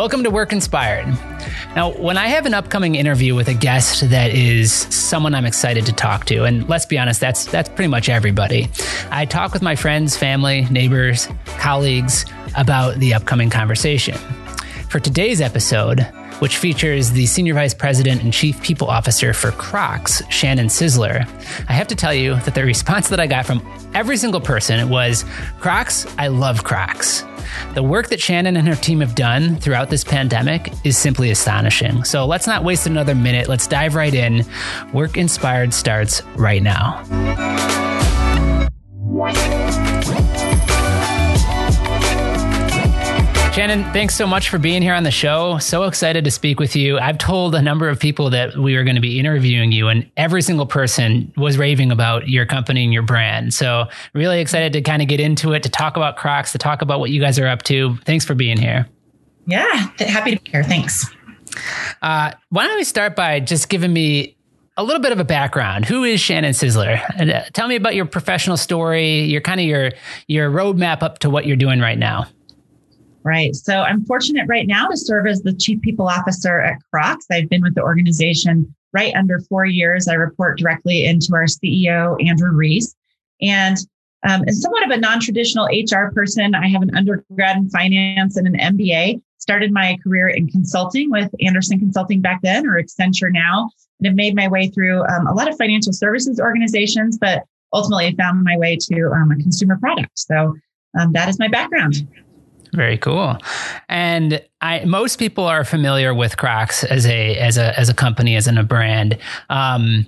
Welcome to Work Inspired. Now, when I have an upcoming interview with a guest that is someone I'm excited to talk to, and let's be honest, that's that's pretty much everybody. I talk with my friends, family, neighbors, colleagues about the upcoming conversation. For today's episode, which features the Senior Vice President and Chief People Officer for Crocs, Shannon Sizler, I have to tell you that the response that I got from every single person was Crocs, I love Crocs. The work that Shannon and her team have done throughout this pandemic is simply astonishing. So let's not waste another minute. Let's dive right in. Work Inspired starts right now. Shannon, thanks so much for being here on the show. So excited to speak with you. I've told a number of people that we were going to be interviewing you, and every single person was raving about your company and your brand. So, really excited to kind of get into it, to talk about Crocs, to talk about what you guys are up to. Thanks for being here. Yeah, happy to be here. Thanks. Uh, why don't we start by just giving me a little bit of a background. Who is Shannon Sizler? Uh, tell me about your professional story, your kind of your your roadmap up to what you're doing right now. Right. So I'm fortunate right now to serve as the chief people officer at Crocs. I've been with the organization right under four years. I report directly into our CEO, Andrew Rees. And um, as somewhat of a non-traditional HR person, I have an undergrad in finance and an MBA. Started my career in consulting with Andersen Consulting back then, or Accenture now, and have made my way through um, a lot of financial services organizations, but ultimately found my way to um, a consumer product. So um, that is my background. Very cool. And I most people are familiar with Crocs as a as a as a company as in a brand. Um,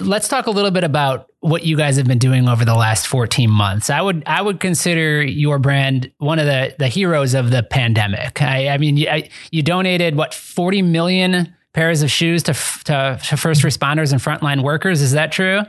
let's talk a little bit about what you guys have been doing over the last 14 months. I would I would consider your brand one of the the heroes of the pandemic. I, I mean, you, I, you donated what 40 million pairs of shoes to, to to first responders and frontline workers. Is that true?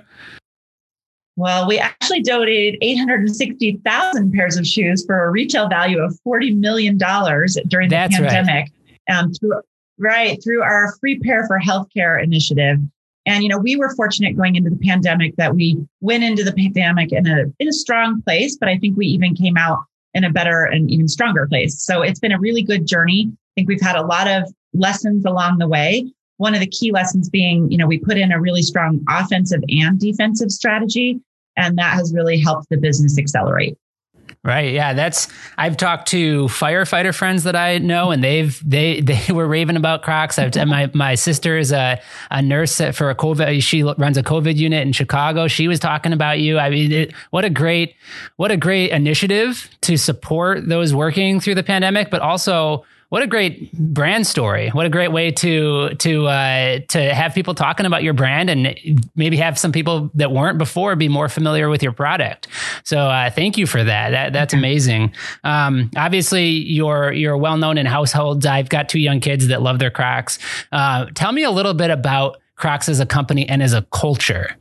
Well, we actually donated 860,000 pairs of shoes for a retail value of $40 million during the That's pandemic. Right. Um, through, right, through our Free Pair for Healthcare initiative. And, you know, we were fortunate going into the pandemic that we went into the pandemic in a, in a strong place, but I think we even came out in a better and even stronger place. So it's been a really good journey. I think we've had a lot of lessons along the way. One of the key lessons being, you know, we put in a really strong offensive and defensive strategy and that has really helped the business accelerate. Right. Yeah. That's, I've talked to firefighter friends that I know and they've, they, they were raving about Crocs. I've, my, my sister is a, a nurse for a COVID, she runs a COVID unit in Chicago. She was talking about you. I mean, it, what a great, what a great initiative to support those working through the pandemic, but also what a great brand story. What a great way to to uh, to have people talking about your brand and maybe have some people that weren't before be more familiar with your product. So uh, thank you for that. That that's amazing. Um, obviously, you're you're well known in households. I've got two young kids that love their Crocs. Uh, tell me a little bit about Crocs as a company and as a culture.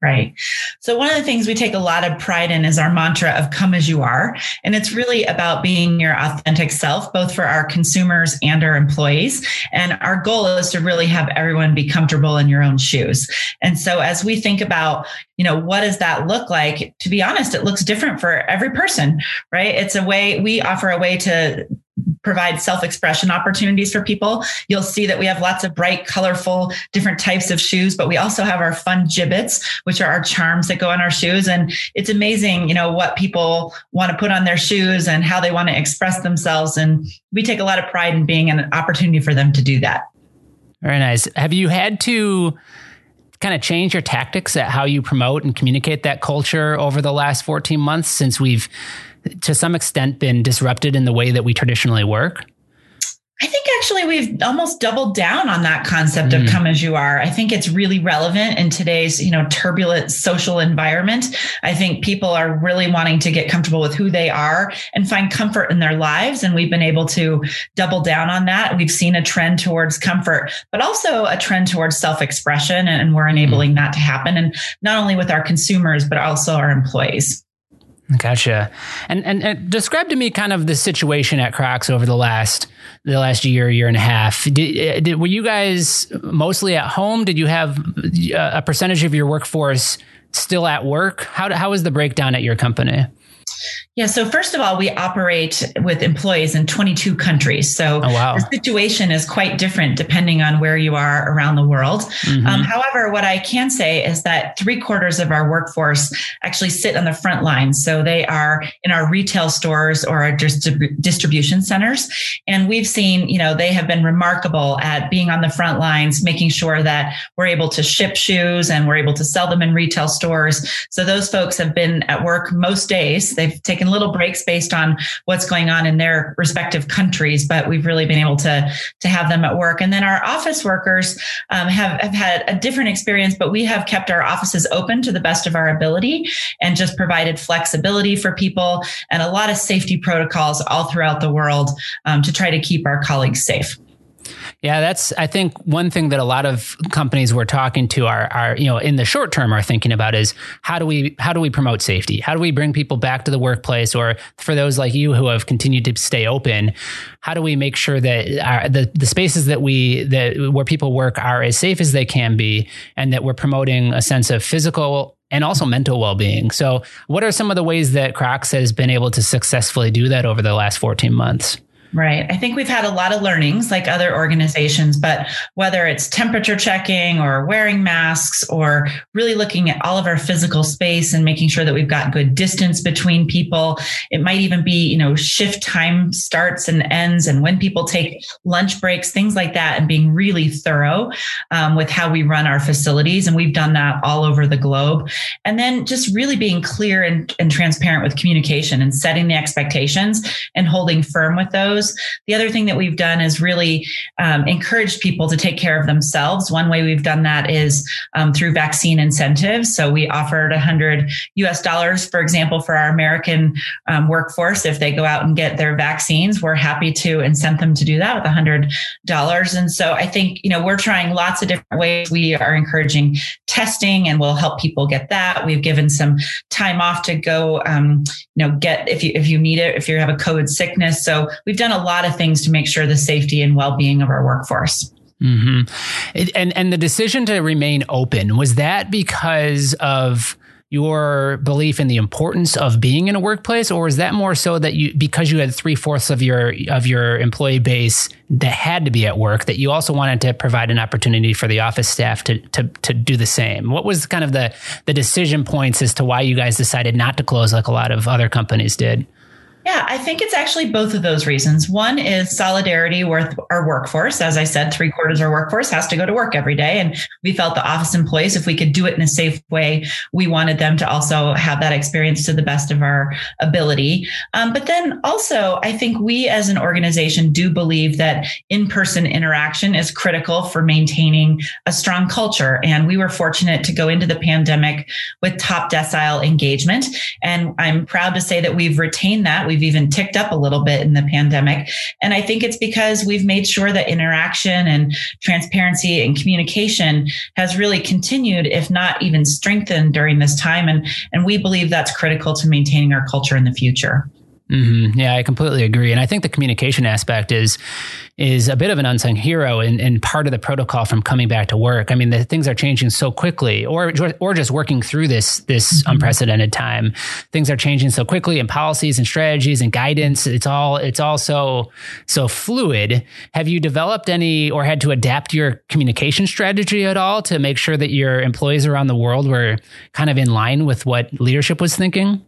Right. So, one of the things we take a lot of pride in is our mantra of come as you are. And it's really about being your authentic self, both for our consumers and our employees. And our goal is to really have everyone be comfortable in your own shoes. And so, as we think about, you know, what does that look like? To be honest, it looks different for every person, right? It's a way we offer a way to provide self-expression opportunities for people. You'll see that we have lots of bright, colorful, different types of shoes, but we also have our fun Jibbitz, which are our charms that go on our shoes. And it's amazing, you know, what people want to put on their shoes and how they want to express themselves. And we take a lot of pride in being an opportunity for them to do that. Very nice. Have you had to kind of change your tactics at how you promote and communicate that culture over the last 14 months since we've to some extent been disrupted in the way that we traditionally work? I think actually we've almost doubled down on that concept mm. of come as you are. I think it's really relevant in today's, you know, turbulent social environment. I think people are really wanting to get comfortable with who they are and find comfort in their lives. And we've been able to double down on that. We've seen a trend towards comfort, but also a trend towards self-expression. And we're mm. enabling mm. that to happen. And not only with our consumers, but also our employees. Gotcha. And, and, and describe to me kind of the situation at Crocs over the last the last year, year and a half. Did, eh, did, were you guys mostly at home? Did you have uh, a percentage of your workforce still at work? How how was the breakdown at your company? Yeah. So first of all, we operate with employees in 22 countries. So oh, wow. the situation is quite different depending on where you are around the world. Mm-hmm. Um, however, what I can say is that three quarters of our workforce actually sit on the front lines. So they are in our retail stores or our distrib- distribution centers. And we've seen, you know, they have been remarkable at being on the front lines, making sure that we're able to ship shoes and we're able to sell them in retail stores. So those folks have been at work most days. They've taken little breaks based on what's going on in their respective countries, but we've really been able to to have them at work. And then our office workers um, have have had a different experience, but we have kept our offices open to the best of our ability and just provided flexibility for people and a lot of safety protocols all throughout the world um, to try to keep our colleagues safe. Yeah, that's I think one thing that a lot of companies we're talking to are are you know in the short term are thinking about is how do we how do we promote safety? How do we bring people back to the workplace or for those like you who have continued to stay open, how do we make sure that our, the the spaces that we that where people work are as safe as they can be and that we're promoting a sense of physical and also mental well-being. So, what are some of the ways that Crocs has been able to successfully do that over the last 14 months? Right. I think we've had a lot of learnings like other organizations, but whether it's temperature checking or wearing masks or really looking at all of our physical space and making sure that we've got good distance between people, it might even be, you know, shift time starts and ends and when people take lunch breaks, things like that, and being really thorough um, with how we run our facilities. And we've done that all over the globe. And then just really being clear and, and transparent with communication and setting the expectations and holding firm with those those. The other thing that we've done is really um, people to take care of themselves. One way we've done that is um, through vaccine incentives. So we offered 100 US dollars, for example, for our American um, workforce. If they go out and get their vaccines, we're happy to incent them to do that with $100. And so I think, you know, we're trying lots of different ways. We are encouraging testing and we'll help people get that. We've given some time off to go, um, you know, get if you if you need it, if you have a COVID sickness. So we've done a lot of things to make sure the safety and well-being of our workforce. Mm-hmm. And and the decision to remain open was that because of your belief in the importance of being in a workplace, or is that more so that you because you had three fourths of your of your employee base that had to be at work that you also wanted to provide an opportunity for the office staff to to to do the same? What was kind of the the decision points as to why you guys decided not to close like a lot of other companies did? Yeah, I think it's actually both of those reasons. One is solidarity with our workforce. As I said, three quarters of our workforce has to go to work every day. And we felt the office employees, if we could do it in a safe way, we wanted them to also have that experience to the best of our ability. Um, but then also, I think we as an organization do believe that in person interaction is critical for maintaining a strong culture. And we were fortunate to go into the pandemic with top decile engagement. And I'm proud to say that we've retained that. We've even ticked up a little bit in the pandemic. And I think it's because we've made sure that interaction and transparency and communication has really continued, if not even strengthened during this time. And, and we believe that's critical to maintaining our culture in the future. Mm-hmm. Yeah, I completely agree, and I think the communication aspect is is a bit of an unsung hero and, and part of the protocol from coming back to work. I mean, the things are changing so quickly, or or just working through this this mm-hmm. unprecedented time. Things are changing so quickly, and policies and strategies and guidance. It's all it's all so so fluid. Have you developed any or had to adapt your communication strategy at all to make sure that your employees around the world were kind of in line with what leadership was thinking?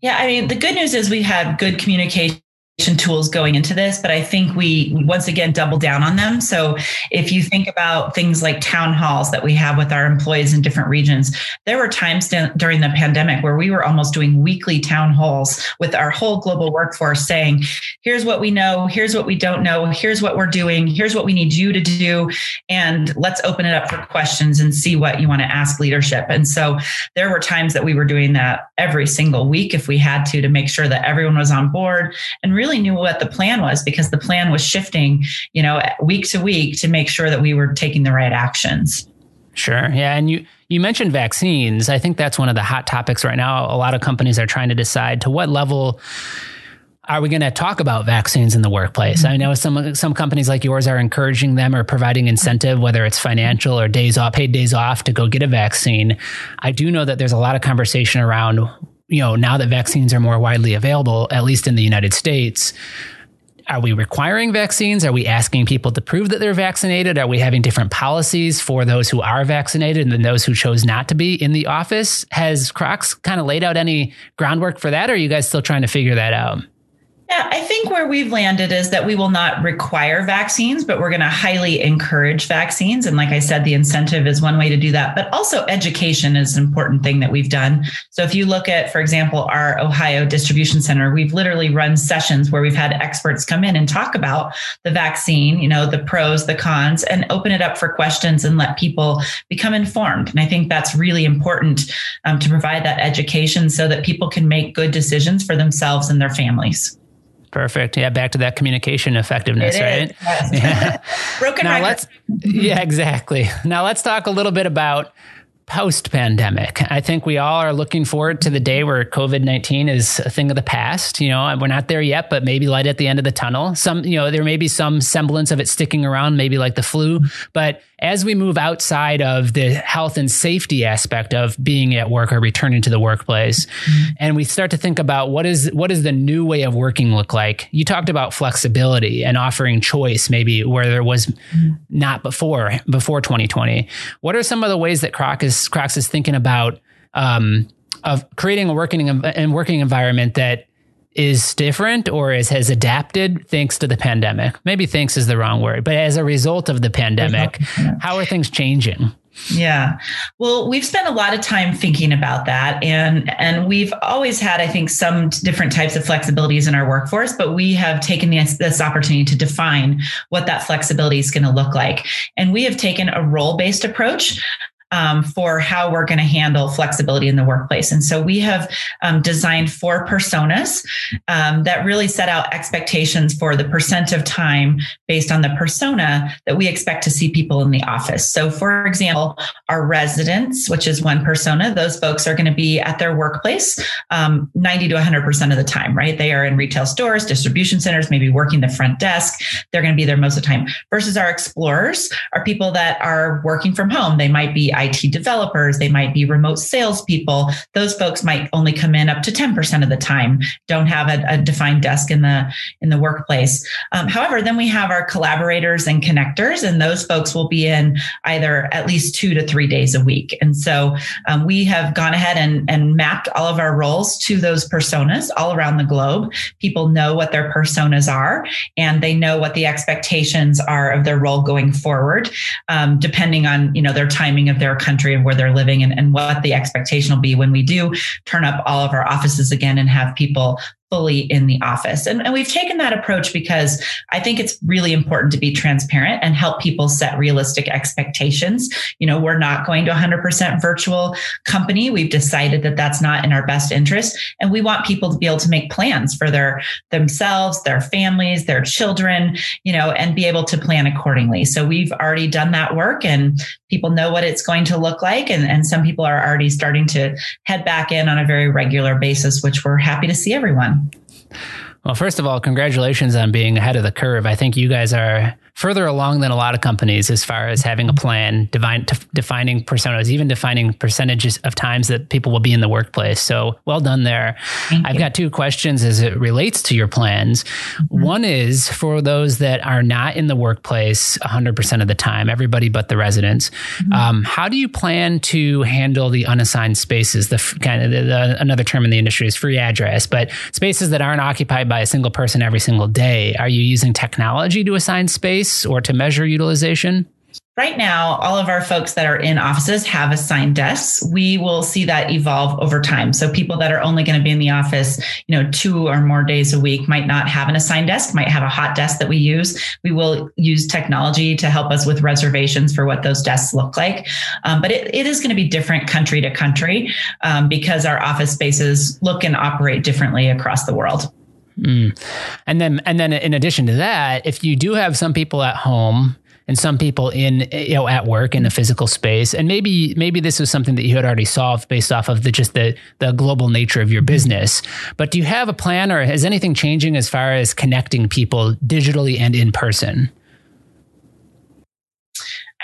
Yeah, I mean, the good news is we had good communication tools going into this, but I think we once again double down on them. So if you think about things like town halls that we have with our employees in different regions, there were times during the pandemic where we were almost doing weekly town halls with our whole global workforce saying, here's what we know, here's what we don't know, here's what we're doing, here's what we need you to do. And let's open it up for questions and see what you want to ask leadership. And so there were times that we were doing that every single week if we had to, to make sure that everyone was on board and really really knew what the plan was because the plan was shifting, you know, week to week to make sure that we were taking the right actions. Sure. Yeah. And you, you mentioned vaccines. I think that's one of the hot topics right now. A lot of companies are trying to decide to what level are we going to talk about vaccines in the workplace? Mm-hmm. I know some some companies like yours are encouraging them or providing incentive, whether it's financial or days off, paid days off to go get a vaccine. I do know that there's a lot of conversation around you know, now that vaccines are more widely available, at least in the United States, are we requiring vaccines? Are we asking people to prove that they're vaccinated? Are we having different policies for those who are vaccinated and then those who chose not to be in the office? Has Crocs kind of laid out any groundwork for that? Or are you guys still trying to figure that out? Yeah, I think where we've landed is that we will not require vaccines, but we're going to highly encourage vaccines. And like I said, the incentive is one way to do that, but also education is an important thing that we've done. So if you look at, for example, our Ohio distribution center, we've literally run sessions where we've had experts come in and talk about the vaccine, you know, the pros, the cons, and open it up for questions and let people become informed. And I think that's really important um, to provide that education so that people can make good decisions for themselves and their families. Perfect. Yeah, back to that communication effectiveness, It right? is, yes. Yeah. Broken now record. let's yeah exactly now let's talk a little bit about post pandemic i think we all are looking forward to the day where covid-19 is a thing of the past you know we're not there yet but maybe light at the end of the tunnel some you know there may be some semblance of it sticking around maybe like the flu but as we move outside of the health and safety aspect of being at work or returning to the workplace and we start to think about what is what is the new way of working look like you talked about flexibility and offering choice maybe where there was not before before 2020 what are some of the ways that croc is crocs is thinking about um, of creating a working and working environment that is different or is has adapted thanks to the pandemic maybe thanks is the wrong word but as a result of the pandemic how are things changing Yeah. Well, we've spent a lot of time thinking about that and and we've always had I think some different types of flexibilities in our workforce, but we have taken this, this opportunity to define what that flexibility is going to look like. And we have taken a role-based approach um, for how we're going to handle flexibility in the workplace. And so we have um, designed four personas um, that really set out expectations for the percent of time based on the persona that we expect to see people in the office. So, for example, our residents, which is one persona, those folks are going to be at their workplace um, 90 to 100% of the time, right? They are in retail stores, distribution centers, maybe working the front desk. They're going to be there most of the time. Versus our explorers are people that are working from home. They might be IT developers, they might be remote salespeople. Those folks might only come in up to 10% of the time, don't have a, a defined desk in the in the workplace. Um, however, then we have our collaborators and connectors, and those folks will be in either at least two to three days a week. And so um, we have gone ahead and, and mapped all of our roles to those personas all around the globe. People know what their personas are, and they know what the expectations are of their role going forward, um, depending on you know their timing of their country and where they're living, and, and what the expectation will be when we do turn up all of our offices again and have people fully in the office. And, and, we've taken that approach because I think it's really important to be transparent and help people set realistic expectations. You know, we're not going to 100% virtual company. We've decided that that's not in our best interest. And we want people to be able to make plans for their themselves, their families, their children, you know, and be able to plan accordingly. So we've already done that work and people know what it's going to look like. And, and some people are already starting to head back in on a very regular basis, which we're happy to see everyone. Well, first of all, congratulations on being ahead of the curve. I think you guys are further along than a lot of companies as far as having a plan, divine, defining personas, even defining percentages of times that people will be in the workplace. So well done there. Thank I've you. got two questions as it relates to your plans. Mm-hmm. One is for those that are not in the workplace 100% of the time, everybody but the residents. Mm-hmm. Um, how do you plan to handle the unassigned spaces? The f- kind of the, the, another term in the industry is free address, but spaces that aren't occupied by a single person every single day. Are you using technology to assign space or to measure utilization? Right now, all of our folks that are in offices have assigned desks. We will see that evolve over time. So people that are only going to be in the office, you know, two or more days a week might not have an assigned desk, might have a hot desk that we use. We will use technology to help us with reservations for what those desks look like. Um, but it, it is going to be different country to country um, because our office spaces look and operate differently across the world. Mm. And then, and then, in addition to that, if you do have some people at home and some people in, you know, at work in a physical space, and maybe, maybe this is something that you had already solved based off of the just the the global nature of your business. But do you have a plan, or is anything changing as far as connecting people digitally and in person?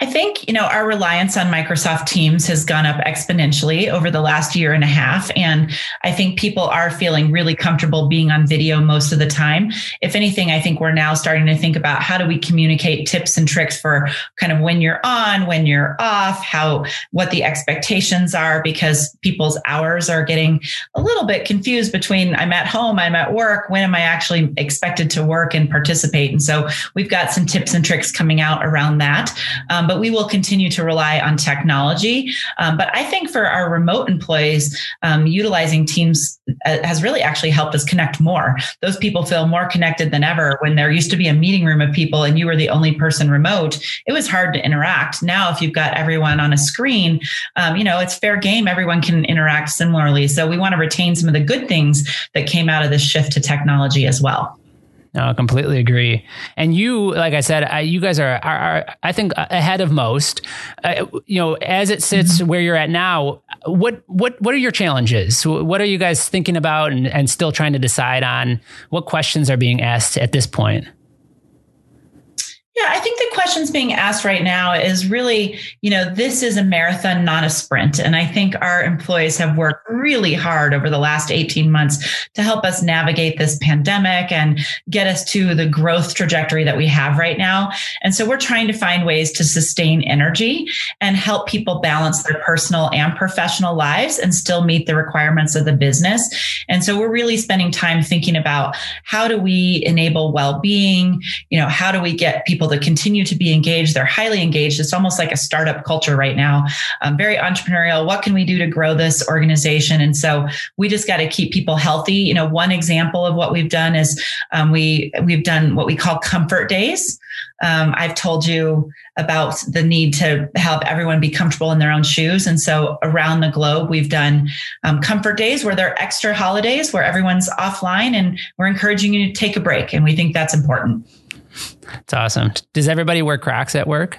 I think, you know, our reliance on Microsoft Teams has gone up exponentially over the last year and a half. And I think people are feeling really comfortable being on video most of the time. If anything, I think we're now starting to think about how do we communicate tips and tricks for kind of when you're on, when you're off, how, what the expectations are, because people's hours are getting a little bit confused between I'm at home, I'm at work, when am I actually expected to work and participate? And so we've got some tips and tricks coming out around that. Um, but we will continue to rely on technology. Um, but I think for our remote employees, um, utilizing Teams uh, has really actually helped us connect more. Those people feel more connected than ever. When there used to be a meeting room of people and you were the only person remote, it was hard to interact. Now, if you've got everyone on a screen, um, you know, it's fair game. Everyone can interact similarly. So we want to retain some of the good things that came out of this shift to technology as well. No, I completely agree. And you, like I said, I, you guys are, are, are, I think, ahead of most. Uh, you know, as it sits mm-hmm. where you're at now, what what what are your challenges? What are you guys thinking about and, and still trying to decide on? What questions are being asked at this point? Yeah, I think the questions being asked right now is really, you know, this is a marathon, not a sprint. And I think our employees have worked really hard over the last 18 months to help us navigate this pandemic and get us to the growth trajectory that we have right now. And so we're trying to find ways to sustain energy and help people balance their personal and professional lives and still meet the requirements of the business. And so we're really spending time thinking about how do we enable well-being? You know, how do we get people to continue to be engaged. They're highly engaged. It's almost like a startup culture right now, um, very entrepreneurial. What can we do to grow this organization? And so we just got to keep people healthy. You know, one example of what we've done is um, we we've done what we call comfort days. Um, I've told you about the need to help everyone be comfortable in their own shoes. And so around the globe, we've done um, comfort days where they're extra holidays where everyone's offline and we're encouraging you to take a break. And we think that's important. It's awesome. Does everybody wear Crocs at work?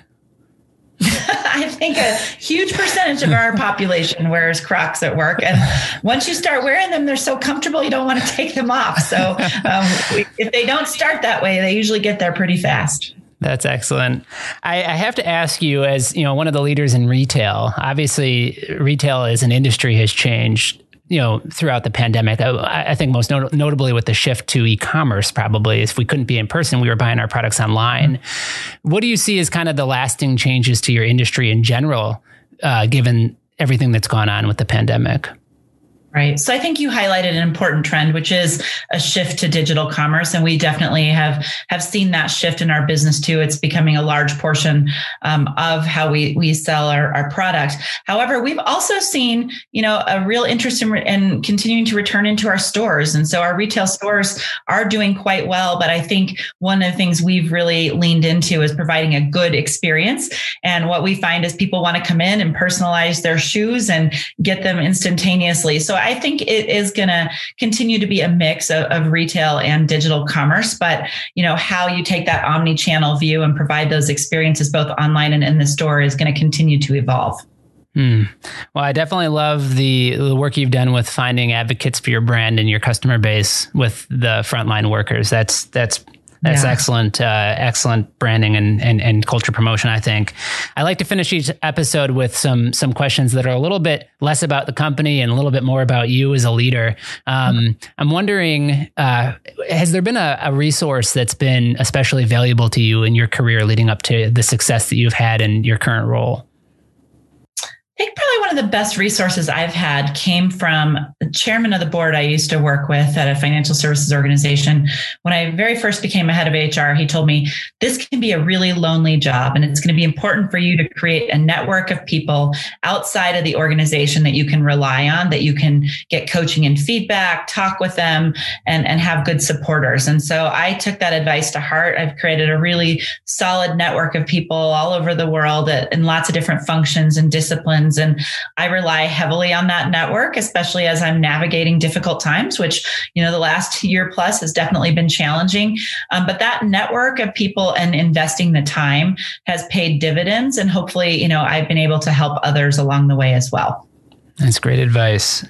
I think a huge percentage of our population wears Crocs at work, and once you start wearing them, they're so comfortable you don't want to take them off. So um, if they don't start that way, they usually get there pretty fast. That's excellent. I, I, have to ask you, as you know, one of the leaders in retail. Obviously, retail as an industry has changed you know throughout the pandemic i, I think most not- notably with the shift to e-commerce probably if we couldn't be in person we were buying our products online mm-hmm. what do you see as kind of the lasting changes to your industry in general uh, given everything that's gone on with the pandemic Right. So I think you highlighted an important trend, which is a shift to digital commerce. And we definitely have, have seen that shift in our business too. It's becoming a large portion um, of how we, we sell our, our product. However, we've also seen, you know, a real interest in, in continuing to return into our stores. And so our retail stores are doing quite well. But I think one of the things we've really leaned into is providing a good experience. And what we find is people want to come in and personalize their shoes and get them instantaneously. So I think it is going to continue to be a mix of, of, retail and digital commerce. But you know how you take that omni-channel view and provide those experiences both online and in the store is going to continue to evolve. Hmm. Well, I definitely love the the work you've done with finding advocates for your brand and your customer base with the frontline workers. That's that's that's yeah. excellent, uh, excellent branding and, and, and culture promotion. I think I like to finish each episode with some some questions that are a little bit less about the company and a little bit more about you as a leader. Um, mm-hmm. I'm wondering, uh, has there been a, a resource that's been especially valuable to you in your career leading up to the success that you've had in your current role? I think probably one of the best resources I've had came from the chairman of the board I used to work with at a financial services organization. When I very first became a head of HR, he told me this can be a really lonely job and it's going to be important for you to create a network of people outside of the organization that you can rely on, that you can get coaching and feedback, talk with them and, and have good supporters. And so I took that advice to heart. I've created a really solid network of people all over the world at, in lots of different functions and disciplines friends. And I rely heavily on that network, especially as I'm navigating difficult times, which, you know, the last year plus has definitely been challenging. Um, but that network of people and investing the time has paid dividends. And hopefully, you know, I've been able to help others along the way as well. That's great advice.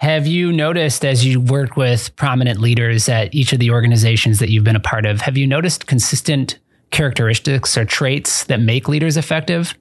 Have you noticed as you work with prominent leaders at each of the organizations that you've been a part of, have you noticed consistent characteristics or traits that make leaders effective?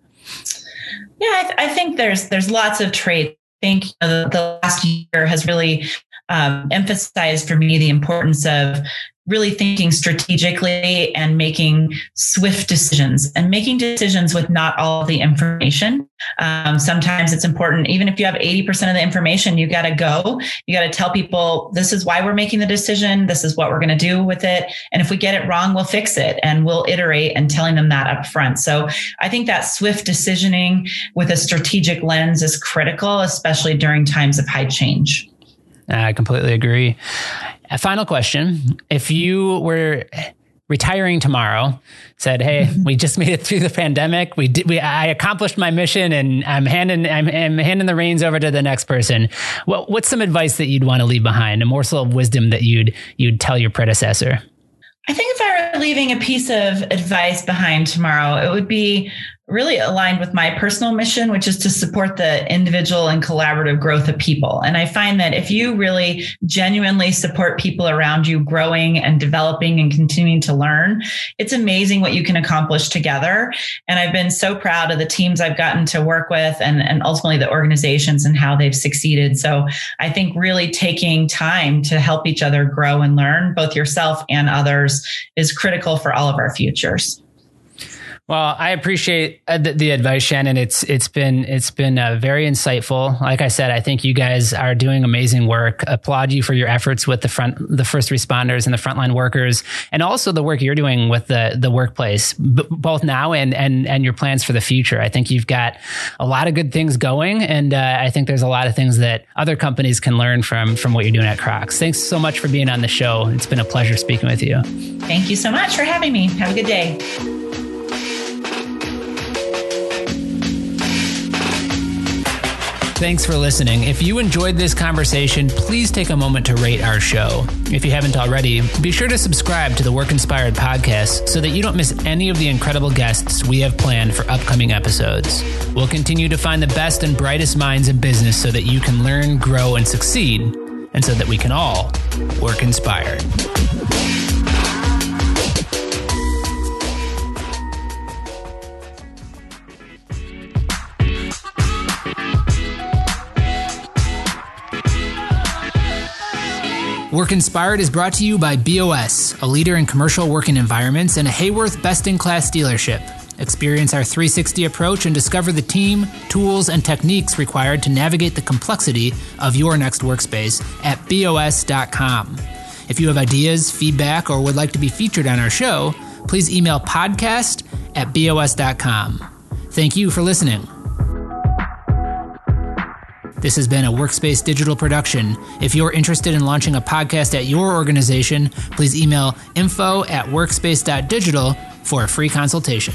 Yeah, I, th- I think there's there's lots of traits. I think you know, the, the, last year has really um, emphasized for me the importance of really thinking strategically and making swift decisions and making decisions with not all the information. Um, sometimes it's important, even if you have 80% of the information, you got to go. You got to tell people this is why we're making the decision. This is what we're going to do with it. And if we get it wrong, we'll fix it and we'll iterate and telling them that up front. So I think that swift decisioning with a strategic lens is critical, especially during times of high change. I completely agree. A final question. If you were retiring tomorrow, said, "Hey, we just made it through the pandemic. We did. We I accomplished my mission, and I'm handing I'm, I'm handing the reins over to the next person." What, what's some advice that you'd want to leave behind? A morsel of wisdom that you'd you'd tell your predecessor? I think if I were leaving a piece of advice behind tomorrow, it would be really aligned with my personal mission, which is to support the individual and collaborative growth of people. And I find that if you really genuinely support people around you growing and developing and continuing to learn, it's amazing what you can accomplish together. And I've been so proud of the teams I've gotten to work with and, and ultimately the organizations and how they've succeeded. So I think really taking time to help each other grow and learn, both yourself and others, is critical for all of our futures. Well, I appreciate uh, the, the, advice, Shannon. It's it's been it's been uh, very insightful. Like I said, I think you guys are doing amazing work. Applaud you for your efforts with the front the first responders and the frontline workers, and also the work you're doing with the the workplace, b- both now and and and your plans for the future. I think you've got a lot of good things going, and uh, I think there's a lot of things that other companies can learn from from what you're doing at Crocs. Thanks so much for being on the show. It's been a pleasure speaking with you. Thank you so much for having me. Have a good day. Thanks for listening. If you enjoyed this conversation, please take a moment to rate our show. If you haven't already, be sure to subscribe to the Work Inspired podcast so that you don't miss any of the incredible guests we have planned for upcoming episodes. We'll continue to find the best and brightest minds in business so that you can learn, grow, and succeed, and so that we can all work inspired. Work Inspired is brought to you by BOS, a leader in commercial working environments and a Haworth best in class dealership. Experience our 360 approach and discover the team, tools, and techniques required to navigate the complexity of your next workspace at BOS.com. If you have ideas, feedback, or would like to be featured on our show, please email podcast at BOS.com. Thank you for listening. This has been a Workspace Digital production. If you're interested in launching a podcast at your organization, please email info at workspace.digital for a free consultation.